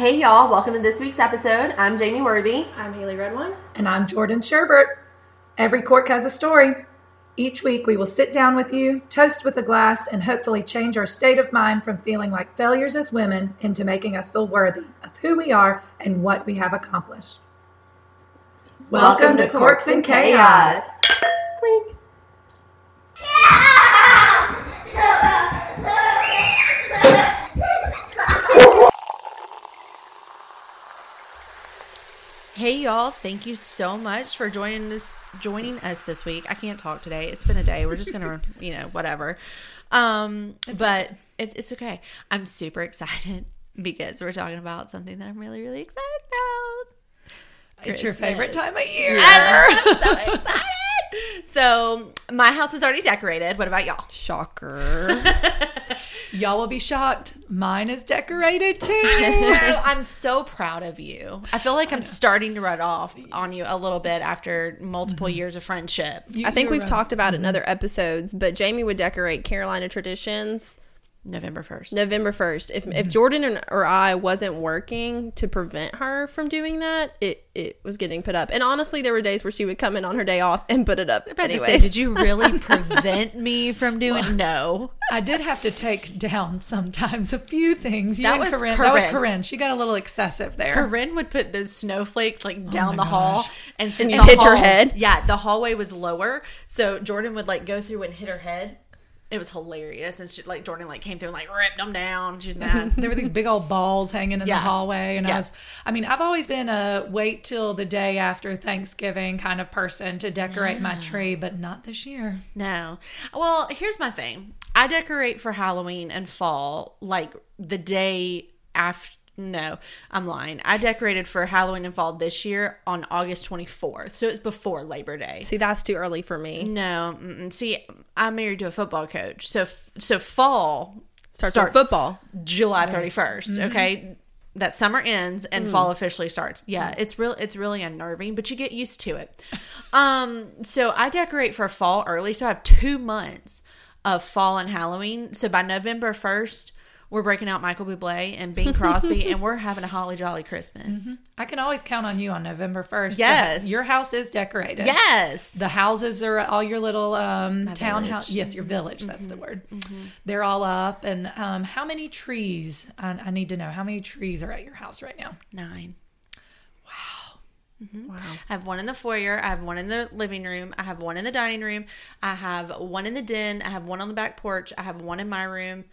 Hey y'all, welcome to this week's episode. I'm Jamie Worthy. I'm Haley Redwine. And I'm Jordan Sherbert. Every cork has a story. Each week, we will sit down with you, toast with a glass, and hopefully change our state of mind from feeling like failures as women into making us feel worthy of who we are and what we have accomplished. Welcome, to Corks and Chaos. Hey y'all, thank you so much for joining this joining us this week. I can't talk today. It's been a day. We're just gonna, you know, whatever. Um, but it, it's okay. I'm super excited because we're talking about something that I'm really, really excited about. It's your favorite time of year. I'm so excited. So my house is already decorated. What about y'all? Shocker. Y'all will be shocked. Mine is decorated too. Oh, I'm so proud of you. I feel like I'm starting to run off on you a little bit after multiple mm-hmm. years of friendship. You- I think we've right. talked about it in other episodes, but Jamie would decorate Carolina traditions November 1st. November 1st. If, Mm-hmm. if Jordan or I wasn't working to prevent her from doing that, it, it was getting put up. And honestly, there were days where she would come in on her day off and put it up. about to Anyways, say, did you really prevent me from doing no? I did have to take down sometimes a few things. You That and was Corinne, That was Corinne. Corinne. She got a little excessive there. Corinne would put those snowflakes like down my the hall, gosh. and And the hit your halls- head? Yeah, the hallway was lower, so Jordan would like go through and hit her head. It was hilarious, and she like Jordan like came through and like ripped them down. She was mad. there were these big old balls hanging in Yeah. the hallway and Yeah. i was i mean i've always been a wait till the day after thanksgiving kind of person to decorate my tree but not this year No. Well, here's my thing. I decorate for Halloween and fall like the day after. No, I'm lying. I decorated for Halloween and fall this year on August 24th. So it's before Labor Day. see, that's too early for me. No, mm-mm. see, I'm married to a football coach. So so fall Starts, with football. July 31st, mm-hmm. okay? That summer ends and mm. fall officially starts. Yeah, mm. it's real it's really unnerving, but you get used to it. um so I decorate for fall early, so I have 2 months of fall and Halloween. So by November 1st, we're breaking out Michael Bublé and Bing Crosby and we're having a holly jolly Christmas. i can always count on you on november 1st Yes. your house is decorated Yes. the houses are all your little um townhouse yes your village that's the word they're all up and um how many trees I, I need to know how many trees are at your house right now 9. Wow. I have one in the foyer. I have one in the living room. I have one in the dining room. I have one in the den. I have one on the back porch. I have one in my room.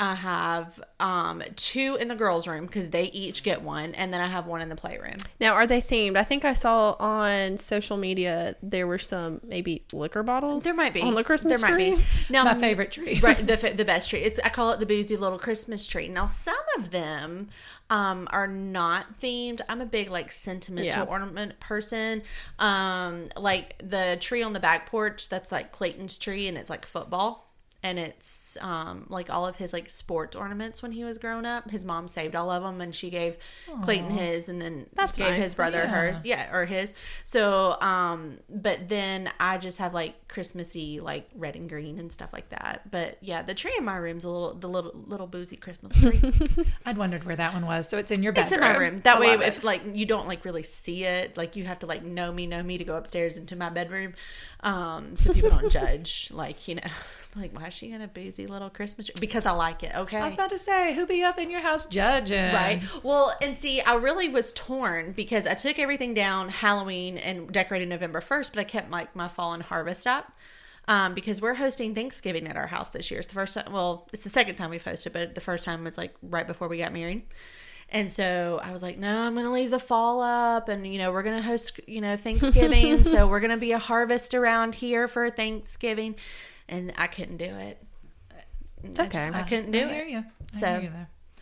I have um two in the girls' room because they each get one, and then I have one in the playroom. Now, are they themed? I think I saw on social media there were some maybe liquor bottles. There might be on the Christmas There tree. might be. Now, my favorite tree right the the best tree. It's I call it the boozy little Christmas tree. Now some of them um are not themed. I'm a big like sentimental Yeah. ornament person. Um like the tree on the back porch that's like Clayton's tree and it's like football. And it's um like all of his like sports ornaments when he was grown up. His mom saved all of them and she gave Clayton his and then That's gave nice. his brother That's hers. Yeah, or his. So um but then I just have like Christmassy like red and green and stuff like that. But yeah, the tree in my room's a little the little little boozy Christmas tree. i'd wondered where that one was so it's in your it's bedroom in my room. That I way love it. if like you don't like really see it, like you have to like know me, know me to go upstairs into my bedroom. Um so people don't judge like, you know, like why is she in a boozy little Christmas tree? Because I like it, okay? I was about to say, who be up in your house judging? Right. Well, and see, I really was torn because I took everything down Halloween and decorated November 1st, but I kept like my fall and harvest up. Um, because we're hosting Thanksgiving at our house this year. It's the first time, well, it's the second time we've hosted, but the first time was like right before we got married. And so I was like, no, I'm going to leave the fall up and, you know, we're going to host, you know, Thanksgiving. so we're going to be a harvest around here for Thanksgiving. And I couldn't do it. It's okay. I couldn't do I it. you. I So- hear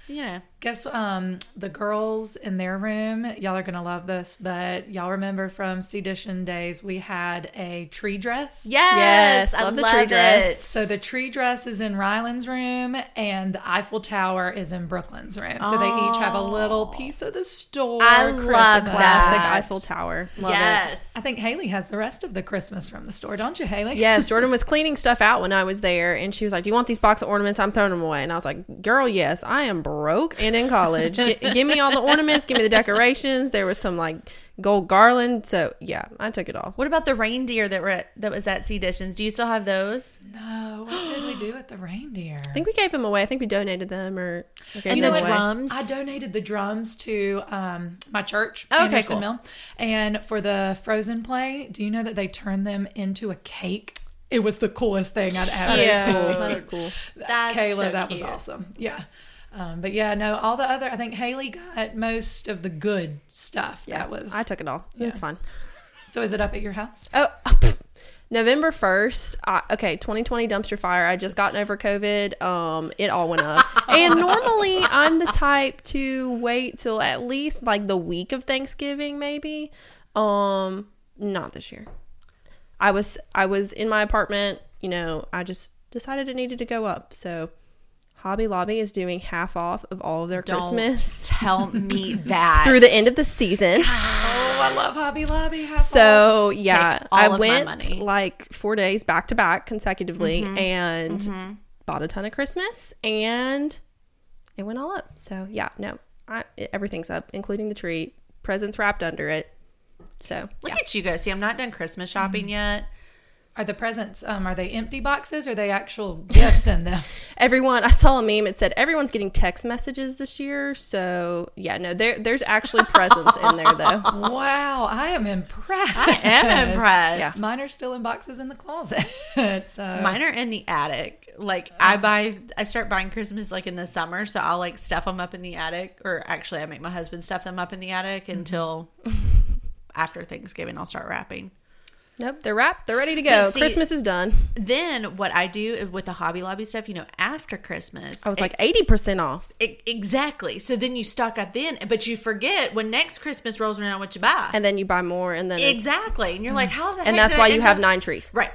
you. You know. Guess um the girls in their room, y'all are gonna love this, but y'all remember from Sedition days we had a tree dress. Yes, Yes, I love love the tree dress. It. So the tree dress is in Ryland's room and the Eiffel Tower is in Brooklyn's room. So they each have a little piece of the store. I love Christmas. Classic That. Eiffel Tower. Love it. yes, I think Haley has the rest of the Christmas from the store, don't you, Haley? Yes, Jordan was cleaning stuff out when I was there, and she was like, "Do you want these box of ornaments? I'm throwing them away." And I was like, "Girl, yes, I am broke, and in college. G- give me all the ornaments, give me the decorations. There was some like gold garland. So yeah, I took it all. What about the reindeer that were at, that was at Sea Editions? Do you still have those? No, what did we do with the reindeer? I think we gave them away. I think we donated them or, or gave And them the away. drums. I donated the drums to um, my church, Okay, Anderson cool. Mill. And for the Frozen play, do you know that they turned them into a cake? It was the coolest thing I'd ever Yeah, seen. that is cool. That's Kayla, so that cute. was awesome. Yeah. Um, but yeah, no, all the other, I think Haley got most of the good stuff. Yeah, that was. I took it all. Yeah. It's fine. so is it up at your house? Oh, November 1st. I, okay, 2020 dumpster fire. I just gotten over COVID. Um, it all went up. and normally I'm the type to wait till at least like the week of Thanksgiving maybe. Um, not this year. I was I was in my apartment, you know, I just decided it needed to go up. So Hobby Lobby is doing half off of all of their Don't Christmas tell me that through the end of the season. Oh, I love Hobby Lobby. Half off. So yeah, I went like four days back to back consecutively Mm-hmm. and bought a ton of Christmas and it went all up. So yeah, no, I, everything's up, including the tree, presents wrapped under it. So Look yeah, at you go. See, I'm not done Christmas shopping yet. Are the presents, um, are they empty boxes or are they actual gifts in them? everyone. I saw a meme. It said everyone's getting text messages this year. So yeah, no, there there's actually presents in there though. Wow, I am impressed. I am impressed. Yeah. Mine are still in boxes in the closet. so Mine are in the attic. Like I buy, I start buying Christmas like in the summer, so I'll like stuff them up in the attic, or actually, I make my husband stuff them up in the attic until after Thanksgiving. I'll start wrapping. Nope, they're wrapped. They're ready to go. See- Christmas is done. Then what I do with the Hobby Lobby stuff, you know, after Christmas, I was like eighty percent off. E- exactly. So then you stock up then, but you forget when next Christmas rolls around what you buy. And then you buy more, and then it's, exactly, and you're like, how the and that's did I why you have up- nine trees. right.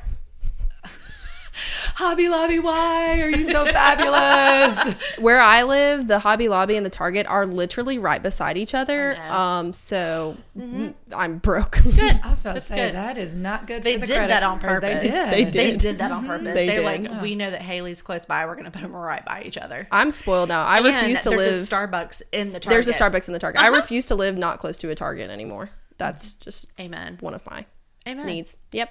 Hobby Lobby, why are you so fabulous? Where I live, the Hobby Lobby and the Target are literally right beside each other. Um, so mm, I'm broke. Good. I was about That's to say good. that is not good. They for the did credit that on purpose. They did. They They did. did that on purpose. They They are did. like, we know that Haley's close by. We're going to put them right by each other. I'm spoiled now. I refuse to there's live. a Starbucks in the Target. there's a Starbucks in the Target. I Uh-huh. refuse to live not close to a Target anymore. That's just Amen. one of my Amen. needs. Yep.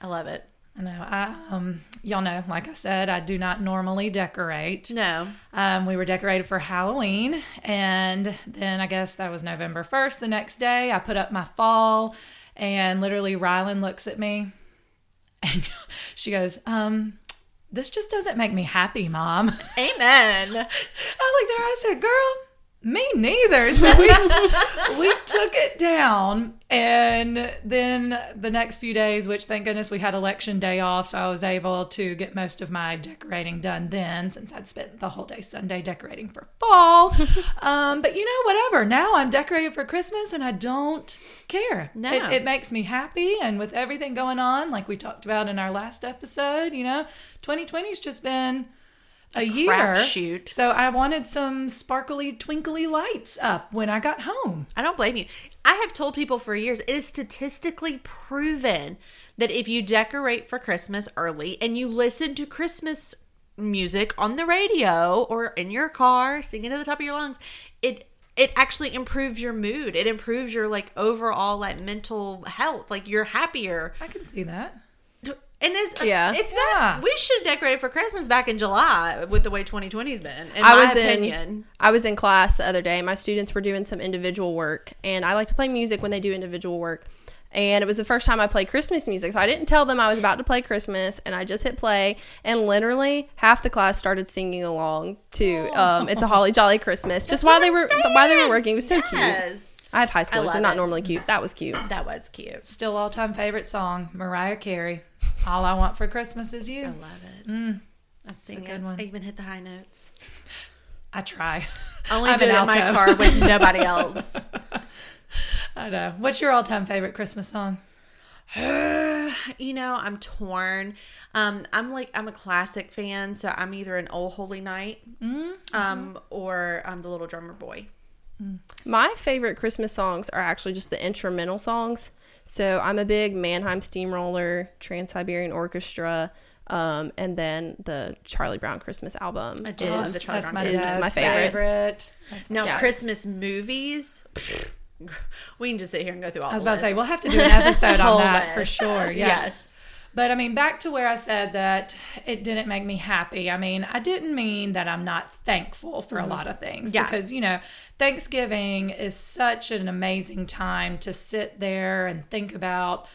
I love it. I know. I, um, y'all know, like I said, I do not normally decorate. No. Um, we were decorated for Halloween, and then I guess that was November 1st. The next day, I put up my fall, and literally Rylan looks at me and she goes, um, This just doesn't make me happy, mom. Amen. I looked at her, I said, Girl, me neither. So we, we took it down. And then the next few days, which thank goodness we had election day off, so I was able to get most of my decorating done then since I'd spent the whole day Sunday decorating for fall. um, but you know, whatever. Now I'm decorated for Christmas and I don't care. No. It, it makes me happy. And with everything going on, like we talked about in our last episode, you know, 2020's just been a year. crapshoot. So I wanted some sparkly, twinkly lights up when I got home. I don't blame you. I have told people for years it is statistically proven that if you decorate for Christmas early and you listen to Christmas music on the radio or in your car, singing to the top of your lungs, it it actually improves your mood. It improves your like overall like mental health. Like you're happier. I can see that. And it's Yeah. if Yeah. that we should have decorated for Christmas back in July with the way 2020's been. In I my was opinion. in I was in class the other day. My students were doing some individual work, and I like to play music when they do individual work. And it was the first time I played Christmas music, so I didn't tell them I was about to play Christmas, and I just hit play, and literally half the class started singing along to um, "It's a Holly Jolly Christmas" just while they were while they were working. It was so cute. I have high schoolers; they're not it. normally cute. That was cute. That was cute. Still all time favorite song, Mariah Carey. All I want for Christmas is you. I love it. I sing good it. one. I even hit the high notes. I try. Only I'm do it an in my car with nobody else. I know. What's your all time favorite Christmas song? you know, I'm torn. Um, I'm like I'm a classic fan, so I'm either an O Holy Night, um, or um, the Little Drummer Boy. My favorite Christmas songs are actually just the instrumental songs. So I'm a big Mannheim Steamroller, Trans Siberian Orchestra, Um, and then the Charlie Brown Christmas album I do love the Charlie That's Brown my is dad's my favorite. favorite. That's Now, Yeah. Christmas movies. We can just sit here and go through all. I was the about to say we'll have to do an episode on that for sure. Yes. Yes. But I mean, back to where I said that it didn't make me happy. I mean, I didn't mean that I'm not thankful for a lot of things Yeah. because, you know, Thanksgiving is such an amazing time to sit there and think about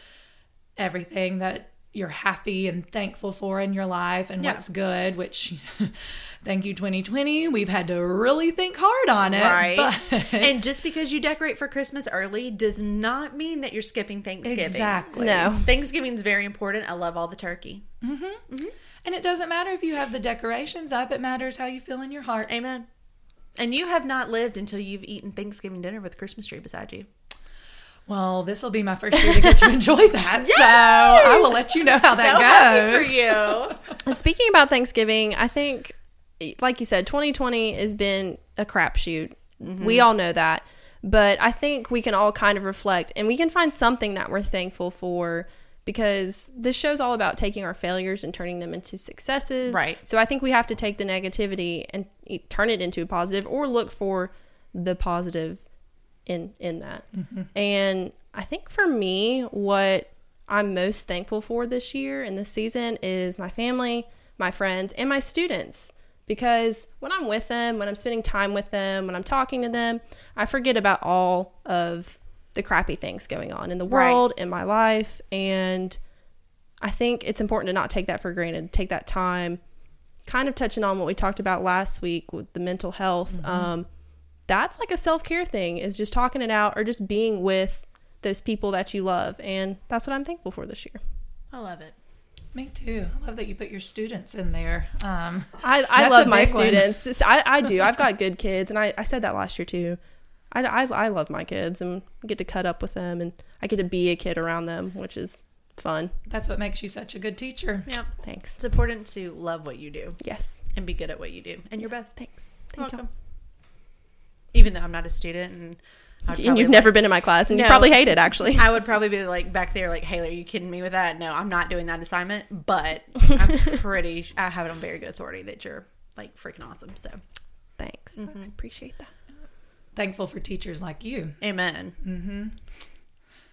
everything that you're happy and thankful for in your life and Yeah. what's good, which thank you 2020, we've had to really think hard on it. Right. But- and just because you decorate for Christmas early does not mean that you're skipping Thanksgiving. exactly. No. Thanksgiving is very important. I love all the turkey. Mm-hmm. Mm-hmm. And it doesn't matter if you have the decorations up, it matters how you feel in your heart. Amen. And you have not lived until you've eaten Thanksgiving dinner with a Christmas tree beside you. Well, this will be my first year to get to enjoy that. So I will let you know how that so happy goes. for you. Speaking about Thanksgiving, I think, like you said, 2020 has been a crapshoot. Mm-hmm. We all know that. But I think we can all kind of reflect and we can find something that we're thankful for because this show's all about taking our failures and turning them into successes. Right. So I think we have to take the negativity and turn it into a positive or look for the positive in in that. Mm-hmm. And I think for me what I'm most thankful for this year and this season is my family, my friends, and my students. Because when I'm with them, when I'm spending time with them, when I'm talking to them, I forget about all of the crappy things going on in the Right. world, in my life. And I think it's important to not take that for granted, take that time. Kind of touching on what we talked about last week with the mental health. Um, that's like a self care thing, is just talking it out or just being with those people that you love. And that's what I'm thankful for this year. I love it. Me too. I love that you put your students in there. Um, I, I love my students. I, I do. I've got good kids, and I, I said that last year too. I, I, I love my kids and I get to cut up with them, and I get to be a kid around them, which is fun. that's what makes you such a good teacher. Yeah. Thanks. It's important to love what you do Yes. and be good at what you do. And you're both. Thanks. You're Thank you. welcome. Even though I'm not a student and And you've like- never been in my class, and you probably hate it actually. I would probably be like back there, like, Haley, are you kidding me with that? No, I'm not doing that assignment, but I'm pretty, I have it on very good authority that you're like freaking awesome. So, Thanks. I mm-hmm. appreciate that. Thankful for teachers like you. amen. Mm-hmm.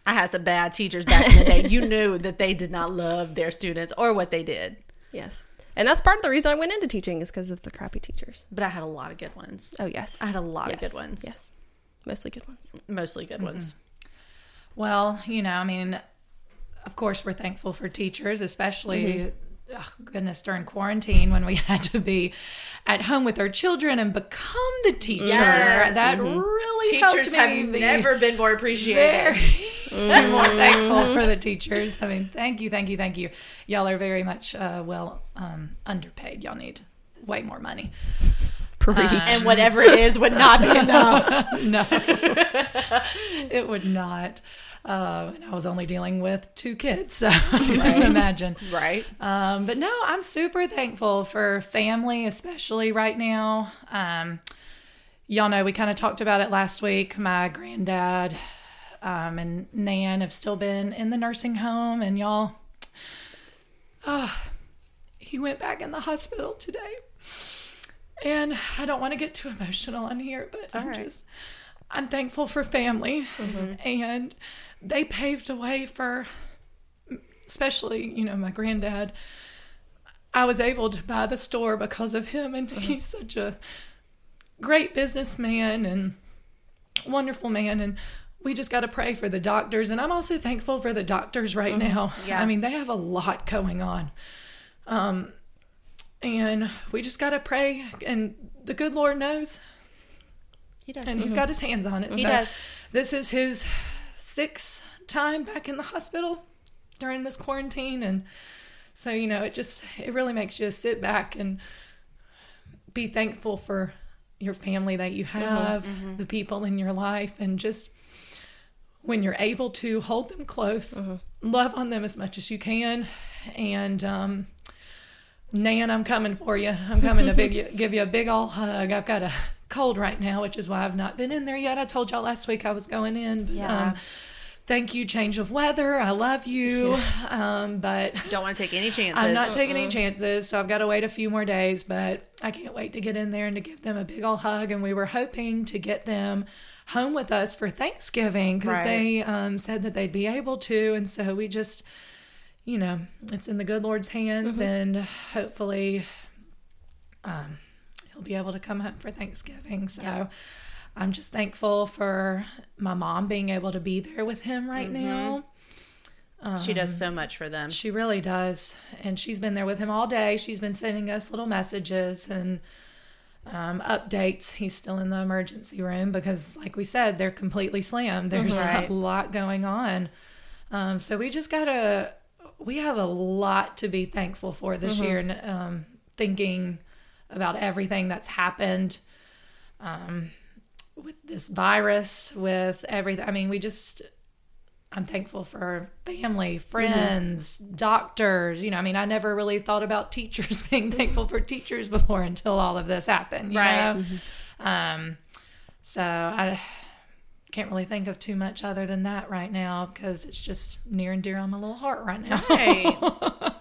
I had some bad teachers back in the day. You knew that they did not love their students or what they did, Yes. And that's part of the reason I went into teaching is because of the crappy teachers. but I had a lot of good ones, Oh, yes. I had a lot of good ones. Yes. Mostly good ones. mostly good ones. Well, you know, I mean, of course, we're thankful for teachers, especially, oh, goodness, during quarantine when we had to be at home with our children and become the teacher. Yes. That really Teachers helped have me be never been more appreciated. very more thankful for the teachers. I mean, thank you, thank you, thank you. Y'all are very much uh, well um, underpaid. Y'all need way more money. Preach. and whatever it is would not be enough. no, it would not. Uh, and I was only dealing with two kids, so you can imagine. right. Um, but no, I'm super thankful for family, especially right now. Um, y'all know we kind of talked about it last week. My granddad um, and Nan have still been in the nursing home, and y'all, oh, he went back in the hospital today. And I don't want to get too emotional on here, but I'm right. just, I'm thankful for family, mm-hmm. and they paved a way for especially you know my granddad. I was able to buy the store because of him and mm-hmm. he's such a great businessman and wonderful man and we just got to pray for the doctors. And i'm also thankful for the doctors right mm-hmm. now. Yeah. i mean they have a lot going on. Um and we just got to pray and the good lord knows He does. and he's mm-hmm. got his hands on it. He so does. this is his sixth time back in the hospital during this quarantine. And so you know it just it really makes you sit back and be thankful for your family that you have mm-hmm. the people in your life and just when you're able to hold them close mm-hmm. love on them as much as you can. And um nan i'm coming for you. I'm coming to big give you a big ol' hug. I've got a cold right now which is why i've not been in there yet i told y'all last week i was going in but Yeah. um thank you, change of weather. I love you. Um, but Don't want to take any chances. I'm not taking any chances, so I've got to wait a few more days. But I can't wait to get in there and to give them a big old hug. And we were hoping to get them home with us for Thanksgiving because Right. they um, said that they'd be able to, and so we just, you know, it's in the good Lord's hands, and hopefully, um, he'll be able to come home for Thanksgiving. So. I'm just thankful for my mom being able to be there with him right now. she does so much for them. She really does. And she's been there with him all day. She's been sending us little messages and um, updates. He's still in the emergency room because, like we said, they're completely slammed. There's Right. a lot going on. Um, so we just got to, we have a lot to be thankful for this year and um, thinking about everything that's happened um, with this virus, with everything. I mean, we just, I'm thankful for family, friends, doctors. You know, I mean, I never really thought about teachers being thankful for teachers before until all of this happened. You Right. Know? Um, so I can't really think of too much other than that right now because it's just near and dear on my little heart right now. Right.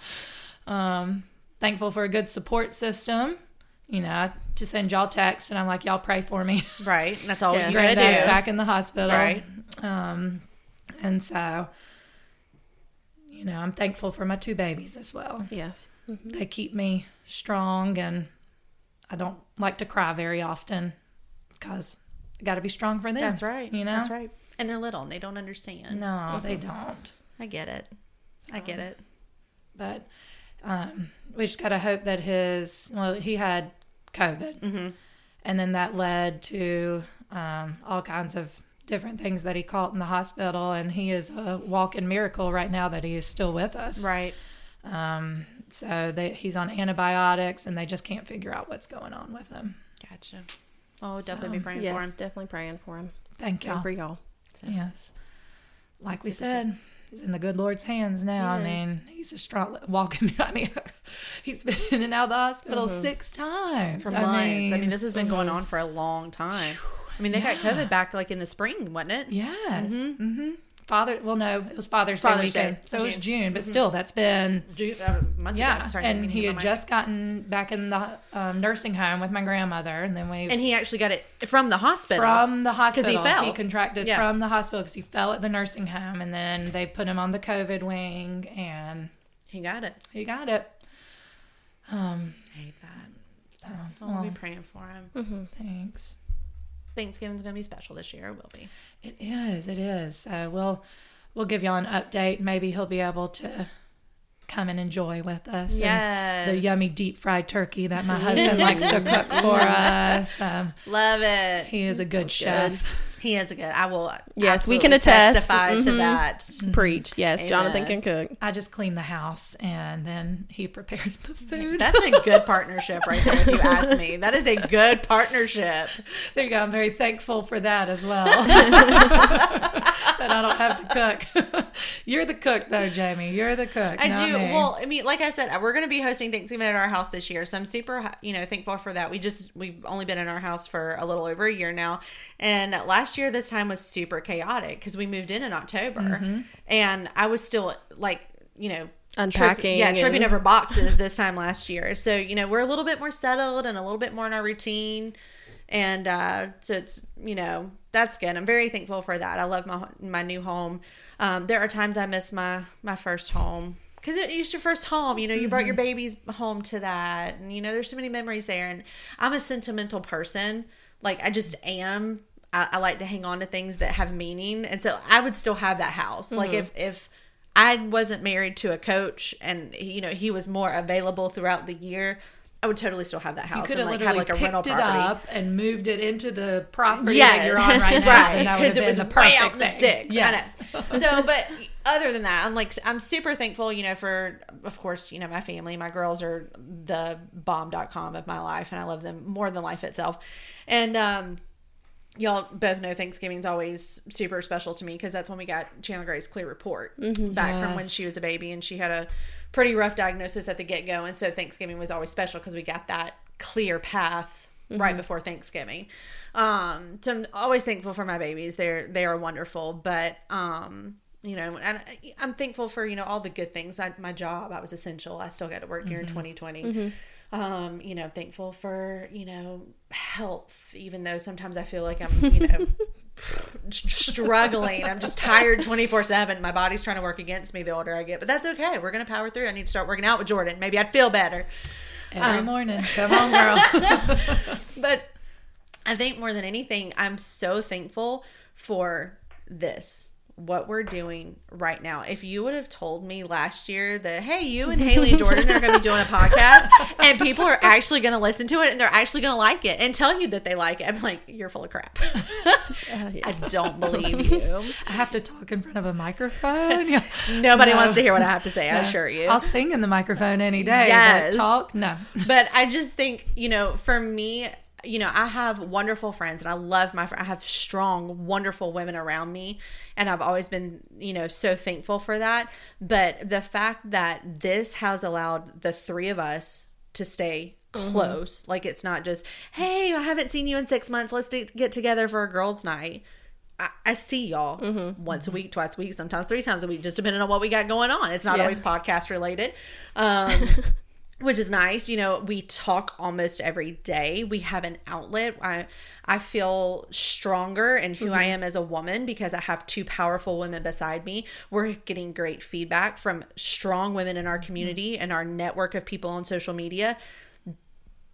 um, thankful for a good support system. You know, to send y'all texts and I'm like, y'all pray for me. right. That's all Yes. you gotta do. back in the hospital. Right. Um, and so, you know, I'm thankful for my two babies as well. Yes. They keep me strong, and I don't like to cry very often because I got to be strong for them. That's right. You know, That's right. And they're little and they don't understand. No, they don't. I get it. I get it. But um, we just got to hope that his well, he had COVID, Mm-hmm. and then that led to um, all kinds of different things that he caught in the hospital, and he is a walking miracle right now that he is still with us. Right. Um, so they, he's on antibiotics, and they just can't figure out what's going on with him. Gotcha. Oh, we'll definitely be praying yes, for him. definitely praying for him. Thank y'all. for y'all. Yes, like we said, he's in the good Lord's hands now. I mean, he's a strong walking. I mean, he's been in and out of the hospital mm-hmm. six times For I months. mean, I mean, this has been going on mm-hmm. for a long time. I mean, they got COVID back like in the spring, wasn't it? Yes. Mm-hmm. mm-hmm. Father. Well, no, it was Father's, Father's Day weekend, Day. so it was June. June. But still, that's been June, uh, months yeah. ago. Sorry, and he had my mic. just gotten back in the um, nursing home with my grandmother, and then we and he actually got it from the hospital. from the hospital. Because he fell. He contracted Yeah. from the hospital because he fell at the nursing home, and then they put him on the COVID wing, and he got it. he got it. Um. I hate that. So, We'll well, be praying for him. thanks. Thanksgiving's gonna be special this year. It will be. It is. It is. So we'll we'll give y'all an update. Maybe he'll be able to come and enjoy with us. and Yes. the yummy deep fried turkey that my husband likes to cook for us. Um, Love it. he is a good chef. He is a good. I will. Yes, we can attest. Testify to Mhm. that. Preach. Yes, Jonathan can cook. I just clean the house and then he prepares the food. That's a good partnership right there. If you ask me, that is a good partnership. There you go. I'm very thankful for that as well. that I don't have to cook. You're the cook though, Jamie. You're the cook. I do. me. Well, I mean, like I said, we're going to be hosting Thanksgiving at our house this year, so I'm super, you know, thankful for that. We just we've only been in our house for a little over a year now, and last year this time was super chaotic because we moved in in October, Mm-hmm. and I was still like, you know. Unpacking yeah, tripping over boxes this time last year. So you know we're a little bit more settled and a little bit more in our routine, and uh, so it's you know that's good. I'm very thankful for that. I love my my new home. Um, there are times I miss my my first home because it it's your first home. You know, you brought your babies home to that, and you know there's so many memories there. And I'm a sentimental person. Like I just am. I, I like to hang on to things that have meaning, and so I would still have that house. Like if if I wasn't married to a coach and you know he was more available throughout the year, I would totally still have that house you could have like literally like a rental picked it property. up and moved it into the property Yeah, that you're on right now. right? and that would have Because it been was the way perfect out in the thing. sticks. Yes. So, but other than that, I'm like I'm super thankful. You know, for of course, you know, my family, my girls are the bomb.com of my life, and I love them more than life itself. And um, y'all both know Thanksgiving's always super special to me because that's when we got Chandler Gray's clear report back from when she was a baby and she had a pretty rough diagnosis at the get go. And so Thanksgiving was always special because we got that clear path right before Thanksgiving. Um, so I'm always thankful for my babies. They're they are wonderful. But um, you know, and I- I'm thankful for you know all the good things. I, my job, I was essential. I still got to work here in 2020. Um, you know, thankful for you know health, even though sometimes I feel like I'm you know struggling. I'm just tired 24 seven. My body's trying to work against me the older I get, but that's okay. We're gonna power through. I need to start working out with Jordan. Maybe I'd feel better. Every um, morning. Come on, girl. But I think more than anything, I'm so thankful for this, what we're doing right now. If you would have told me last year that, hey, you and Haley and Jordan are going to be doing a podcast and people are actually going to listen to it and they're actually going to like it and tell you that they like it, I'm like, you're full of crap. I don't believe you. I have to talk in front of a microphone. Yeah. Nobody No. wants to hear what I have to say, I assure you. I'll sing in the microphone any day. Yes. But talk, no. but I just think, you know, for me, you know, I have wonderful friends and I love my I have strong, wonderful women around me and I've always been, you know, so thankful for that. But the fact that this has allowed the three of us to stay mm-hmm. close, like it's not just, "Hey, I haven't seen you in 6 months. Let's d- get together for a girls' night." I, I see y'all mm-hmm. once a mm-hmm. week, twice a week, sometimes three times a week, just depending on what we got going on. It's not Yeah. always podcast related. Um, which is nice. You know, we talk almost every day. We have an outlet. I I feel stronger in who I mm-hmm. am as a woman because I have two powerful women beside me. We're getting great feedback from strong women in our mm-hmm. community and our network of people on social media.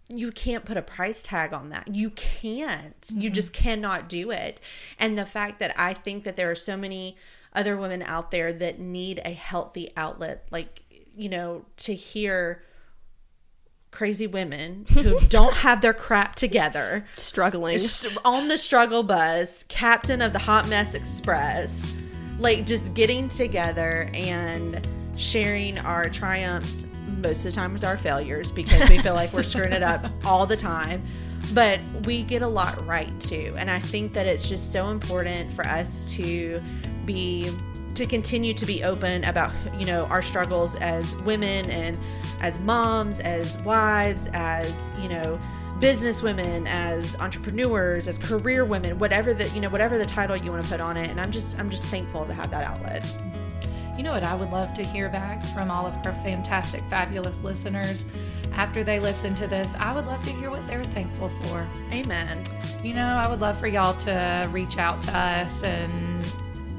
You can't put a price tag on that. You can't. You mm-hmm. just cannot do it. And the fact that I think that there are so many other women out there that need a healthy outlet, like, you know, to hear crazy women who don't have their crap together Struggling. on the struggle bus, captain of the Hot Mess Express, like just getting together and sharing our triumphs most of the time it's our failures because we feel like we're screwing it up all the time. But we get a lot right too. And I think that it's just so important for us to be to continue to be open about you know our struggles as women and as moms as wives as you know business women as entrepreneurs as career women whatever the you know whatever the title you want to put on it and i'm just i'm just thankful to have that outlet You know what I would love to hear back from all of our fantastic, fabulous listeners after they listen to this? I would love to hear what they're thankful for. amen You know, I would love for y'all to reach out to us and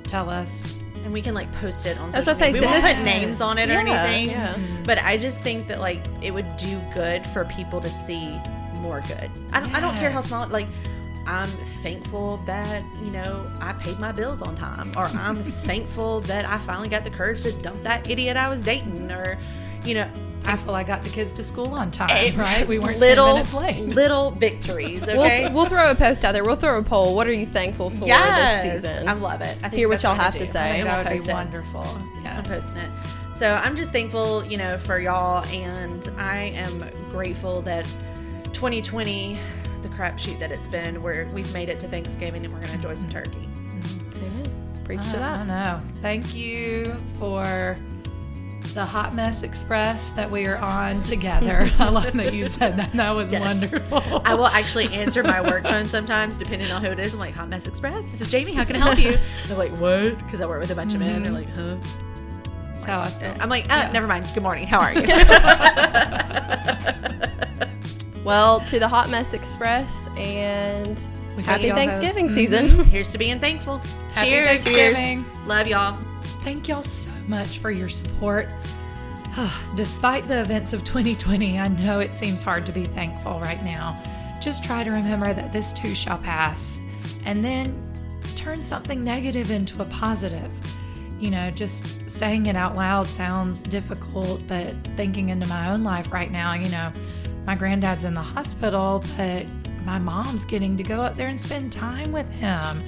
tell us. And we can like post it on I was social gonna say, media. we won't put names on it or Yeah, anything yeah. but i just think that like it would do good for people to see more good i don't, I don't care how small like i'm thankful that you know i paid my bills on time or i'm thankful that i finally got the courage to dump that idiot i was dating or you know Thankful I got the kids to school on time, Eh, right? We weren't little 10 minutes late. little victories okay We'll, we'll throw a post out there. We'll throw a poll. What are you thankful for yes this season? i love it I think Hear what y'all I'm have to say. I think And we'll that would be it. wonderful. I'm posting it. So I'm just thankful, you know, for y'all, and I am grateful that 2020, the crapshoot that it's been, where we've made it to Thanksgiving and we're gonna enjoy some turkey. Amen. Preach to that. I that. know. Thank you for the Hot Mess Express that we are on together. I love that you said that. That was Yes. wonderful. I will actually answer my work phone sometimes, depending on who it is. I'm like, Hot Mess Express. This is Jamie. How can I help you? They're like, what? Because I work with a bunch of men. They're like, huh? That's how I feel. I'm like, uh, Yeah. never mind. Good morning. How are you? Well, to the Hot Mess Express and We happy y'all have- Thanksgiving Mhm. season. Here's to being thankful. Happy Cheers. Thanksgiving. Love y'all. Thank y'all so much for your support. Despite the events of 2020, I know it seems hard to be thankful right now. Just try to remember that this too shall pass and then turn something negative into a positive. You know, just saying it out loud sounds difficult, but thinking into my own life right now, you know, my granddad's in the hospital, but my mom's getting to go up there and spend time with him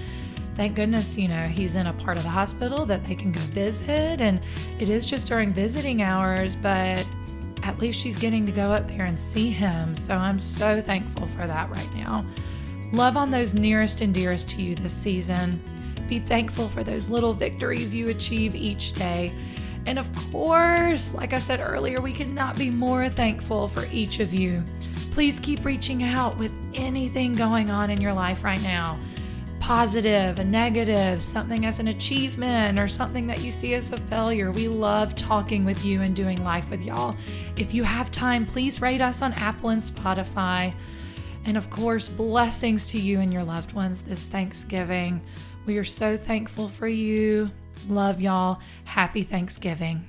thank goodness, you know, he's in a part of the hospital that they can go visit. And it is just during visiting hours, but at least she's getting to go up there and see him. So I'm so thankful for that right now. Love on those nearest and dearest to you this season. Be thankful for those little victories you achieve each day. And of course, like I said earlier, we could not be more thankful for each of you. Please keep reaching out with anything going on in your life right now positive, a negative, something as an achievement, or something that you see as a failure. We love talking with you and doing life with y'all. If you have time, please rate us on Apple and Spotify. And of course, blessings to you and your loved ones this Thanksgiving. We are so thankful for you. Love y'all. Happy Thanksgiving.